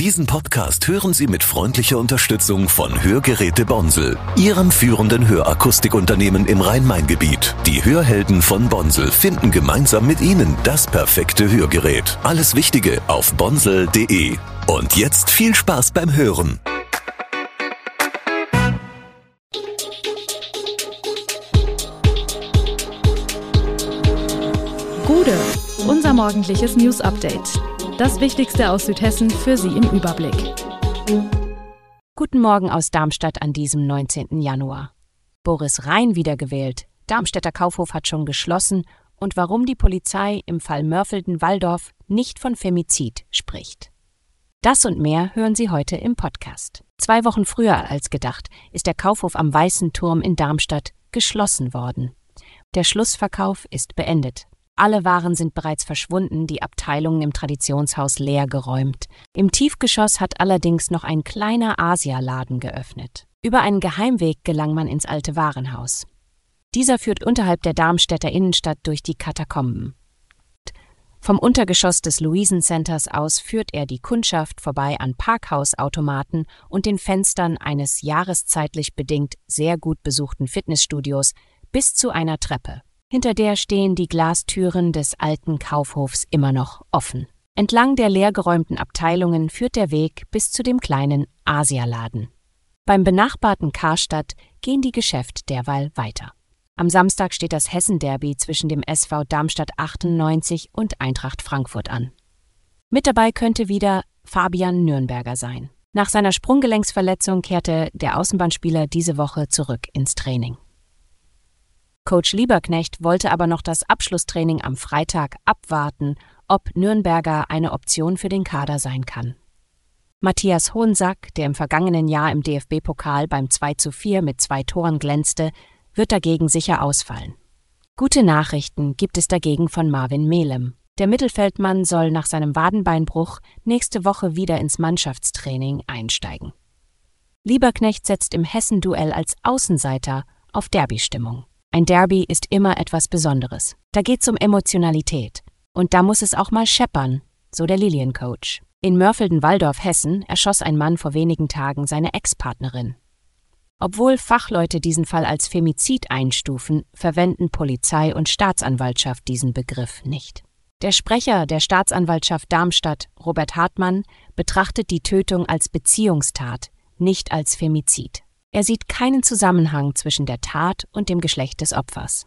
Diesen Podcast hören Sie mit freundlicher Unterstützung von Hörgeräte Bonsel, Ihrem führenden Hörakustikunternehmen im Rhein-Main-Gebiet. Die Hörhelden von Bonsel finden gemeinsam mit Ihnen das perfekte Hörgerät. Alles Wichtige auf bonsel.de. Und jetzt viel Spaß beim Hören. Gude, unser morgendliches News Update. Das Wichtigste aus Südhessen für Sie im Überblick. Guten Morgen aus Darmstadt an diesem 19. Januar. Boris Rhein wiedergewählt. Darmstädter Kaufhof hat schon geschlossen und warum die Polizei im Fall Mörfelden-Walldorf nicht von Femizid spricht. Das und mehr hören Sie heute im Podcast. Zwei Wochen früher als gedacht ist der Kaufhof am Weißen Turm in Darmstadt geschlossen worden. Der Schlussverkauf ist beendet. Alle Waren sind bereits verschwunden, die Abteilungen im Traditionshaus leer geräumt. Im Tiefgeschoss hat allerdings noch ein kleiner Asialaden geöffnet. Über einen Geheimweg gelang man ins alte Warenhaus. Dieser führt unterhalb der Darmstädter Innenstadt durch die Katakomben. Vom Untergeschoss des Luisen Centers aus führt er die Kundschaft vorbei an Parkhausautomaten und den Fenstern eines jahreszeitlich bedingt sehr gut besuchten Fitnessstudios bis zu einer Treppe. Hinter der stehen die Glastüren des alten Kaufhofs immer noch offen. Entlang der leergeräumten Abteilungen führt der Weg bis zu dem kleinen Asialaden. Beim benachbarten Karstadt gehen die Geschäfte derweil weiter. Am Samstag steht das Hessenderby zwischen dem SV Darmstadt 98 und Eintracht Frankfurt an. Mit dabei könnte wieder Fabian Nürnberger sein. Nach seiner Sprunggelenksverletzung kehrte der Außenbahnspieler diese Woche zurück ins Training. Coach Lieberknecht wollte aber noch das Abschlusstraining am Freitag abwarten, ob Nürnberger eine Option für den Kader sein kann. Matthias Hohensack, der im vergangenen Jahr im DFB-Pokal beim 2 zu 4 mit zwei Toren glänzte, wird dagegen sicher ausfallen. Gute Nachrichten gibt es dagegen von Marvin Melem. Der Mittelfeldmann soll nach seinem Wadenbeinbruch nächste Woche wieder ins Mannschaftstraining einsteigen. Lieberknecht setzt im Hessen-Duell als Außenseiter auf Derby-Stimmung. Ein Derby ist immer etwas Besonderes. Da geht's um Emotionalität. Und da muss es auch mal scheppern, so der Liliencoach. In Mörfelden-Walldorf, Hessen, erschoss ein Mann vor wenigen Tagen seine Ex-Partnerin. Obwohl Fachleute diesen Fall als Femizid einstufen, verwenden Polizei und Staatsanwaltschaft diesen Begriff nicht. Der Sprecher der Staatsanwaltschaft Darmstadt, Robert Hartmann, betrachtet die Tötung als Beziehungstat, nicht als Femizid. Er sieht keinen Zusammenhang zwischen der Tat und dem Geschlecht des Opfers.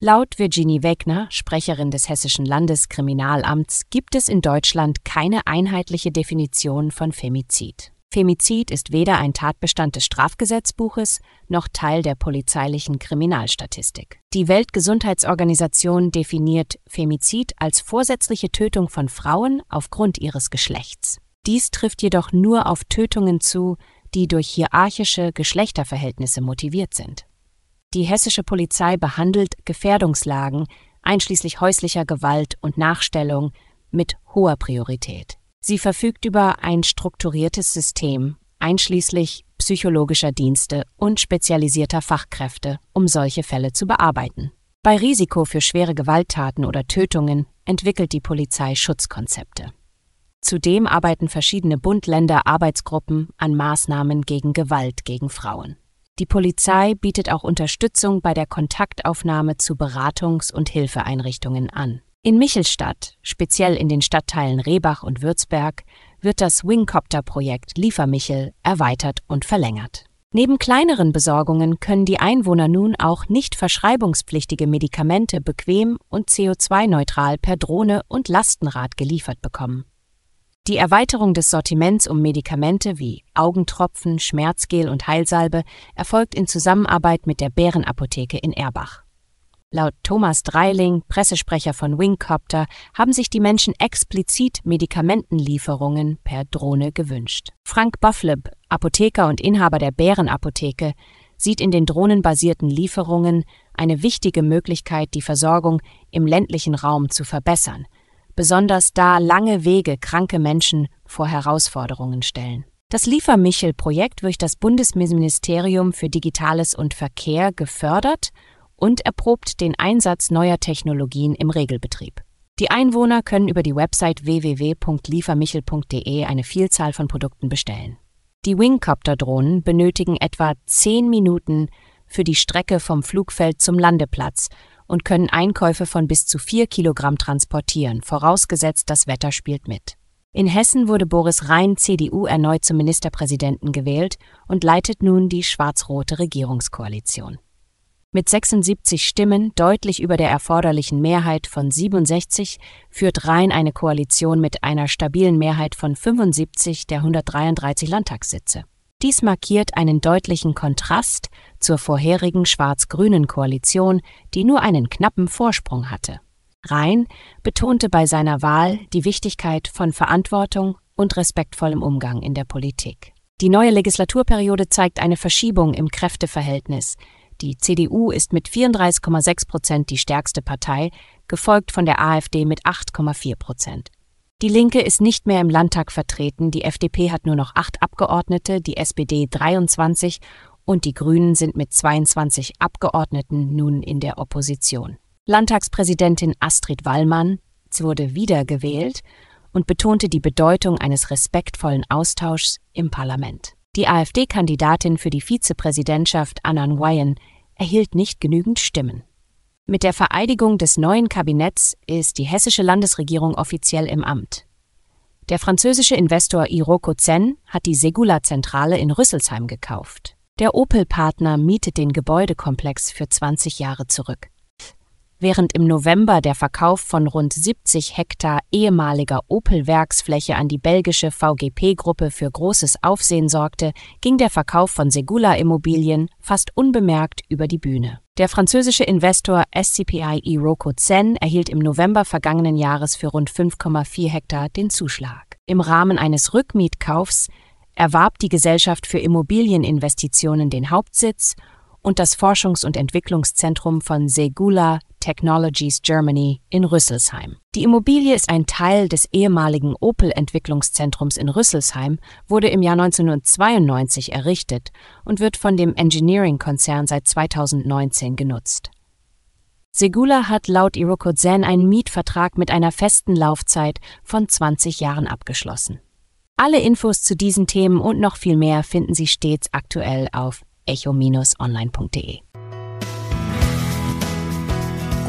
Laut Virginie Wegner, Sprecherin des Hessischen Landeskriminalamts, gibt es in Deutschland keine einheitliche Definition von Femizid. Femizid ist weder ein Tatbestand des Strafgesetzbuches noch Teil der polizeilichen Kriminalstatistik. Die Weltgesundheitsorganisation definiert Femizid als vorsätzliche Tötung von Frauen aufgrund ihres Geschlechts. Dies trifft jedoch nur auf Tötungen zu, die durch hierarchische Geschlechterverhältnisse motiviert sind. Die hessische Polizei behandelt Gefährdungslagen, einschließlich häuslicher Gewalt und Nachstellung, mit hoher Priorität. Sie verfügt über ein strukturiertes System, einschließlich psychologischer Dienste und spezialisierter Fachkräfte, um solche Fälle zu bearbeiten. Bei Risiko für schwere Gewalttaten oder Tötungen entwickelt die Polizei Schutzkonzepte. Zudem arbeiten verschiedene Bund-Länder-Arbeitsgruppen an Maßnahmen gegen Gewalt gegen Frauen. Die Polizei bietet auch Unterstützung bei der Kontaktaufnahme zu Beratungs- und Hilfeeinrichtungen an. In Michelstadt, speziell in den Stadtteilen Rehbach und Würzberg, wird das Wingcopter-Projekt Liefermichel erweitert und verlängert. Neben kleineren Besorgungen können die Einwohner nun auch nicht verschreibungspflichtige Medikamente bequem und CO2-neutral per Drohne und Lastenrad geliefert bekommen. Die Erweiterung des Sortiments um Medikamente wie Augentropfen, Schmerzgel und Heilsalbe erfolgt in Zusammenarbeit mit der Bärenapotheke in Erbach. Laut Thomas Dreiling, Pressesprecher von Wingcopter, haben sich die Menschen explizit Medikamentenlieferungen per Drohne gewünscht. Frank Buffleb, Apotheker und Inhaber der Bärenapotheke, sieht in den drohnenbasierten Lieferungen eine wichtige Möglichkeit, die Versorgung im ländlichen Raum zu verbessern – besonders da lange Wege kranke Menschen vor Herausforderungen stellen. Das Liefermichel-Projekt wird das Bundesministerium für Digitales und Verkehr gefördert und erprobt den Einsatz neuer Technologien im Regelbetrieb. Die Einwohner können über die Website www.liefermichel.de eine Vielzahl von Produkten bestellen. Die Wingcopter-Drohnen benötigen etwa 10 Minuten für die Strecke vom Flugfeld zum Landeplatz und können Einkäufe von bis zu 4 Kilogramm transportieren, vorausgesetzt das Wetter spielt mit. In Hessen wurde Boris Rhein CDU erneut zum Ministerpräsidenten gewählt und leitet nun die schwarz-rote Regierungskoalition. Mit 76 Stimmen, deutlich über der erforderlichen Mehrheit von 67, führt Rhein eine Koalition mit einer stabilen Mehrheit von 75 der 133 Landtagssitze. Dies markiert einen deutlichen Kontrast zur vorherigen schwarz-grünen Koalition, die nur einen knappen Vorsprung hatte. Rhein betonte bei seiner Wahl die Wichtigkeit von Verantwortung und respektvollem Umgang in der Politik. Die neue Legislaturperiode zeigt eine Verschiebung im Kräfteverhältnis, die CDU ist mit 34,6 Prozent die stärkste Partei, gefolgt von der AfD mit 8,4 Prozent. Die Linke ist nicht mehr im Landtag vertreten, die FDP hat nur noch acht Abgeordnete, die SPD 23 und die Grünen sind mit 22 Abgeordneten nun in der Opposition. Landtagspräsidentin Astrid Wallmann wurde wiedergewählt und betonte die Bedeutung eines respektvollen Austauschs im Parlament. Die AfD-Kandidatin für die Vizepräsidentschaft Anna Nguyen erhielt nicht genügend Stimmen. Mit der Vereidigung des neuen Kabinetts ist die hessische Landesregierung offiziell im Amt. Der französische Investor Iroko Zen hat die Segula-Zentrale in Rüsselsheim gekauft. Der Opel-Partner mietet den Gebäudekomplex für 20 Jahre zurück. Während im November der Verkauf von rund 70 Hektar ehemaliger Opel-Werksfläche an die belgische VGP-Gruppe für großes Aufsehen sorgte, ging der Verkauf von Segula Immobilien fast unbemerkt über die Bühne. Der französische Investor SCPI Iroko Zen erhielt im November vergangenen Jahres für rund 5,4 Hektar den Zuschlag. Im Rahmen eines Rückmietkaufs erwarb die Gesellschaft für Immobilieninvestitionen den Hauptsitz und das Forschungs- und Entwicklungszentrum von Segula Technologies Germany in Rüsselsheim. Die Immobilie ist ein Teil des ehemaligen Opel-Entwicklungszentrums in Rüsselsheim, wurde im Jahr 1992 errichtet und wird von dem Engineering-Konzern seit 2019 genutzt. Segula hat laut Iroko Zen einen Mietvertrag mit einer festen Laufzeit von 20 Jahren abgeschlossen. Alle Infos zu diesen Themen und noch viel mehr finden Sie stets aktuell auf echo-online.de.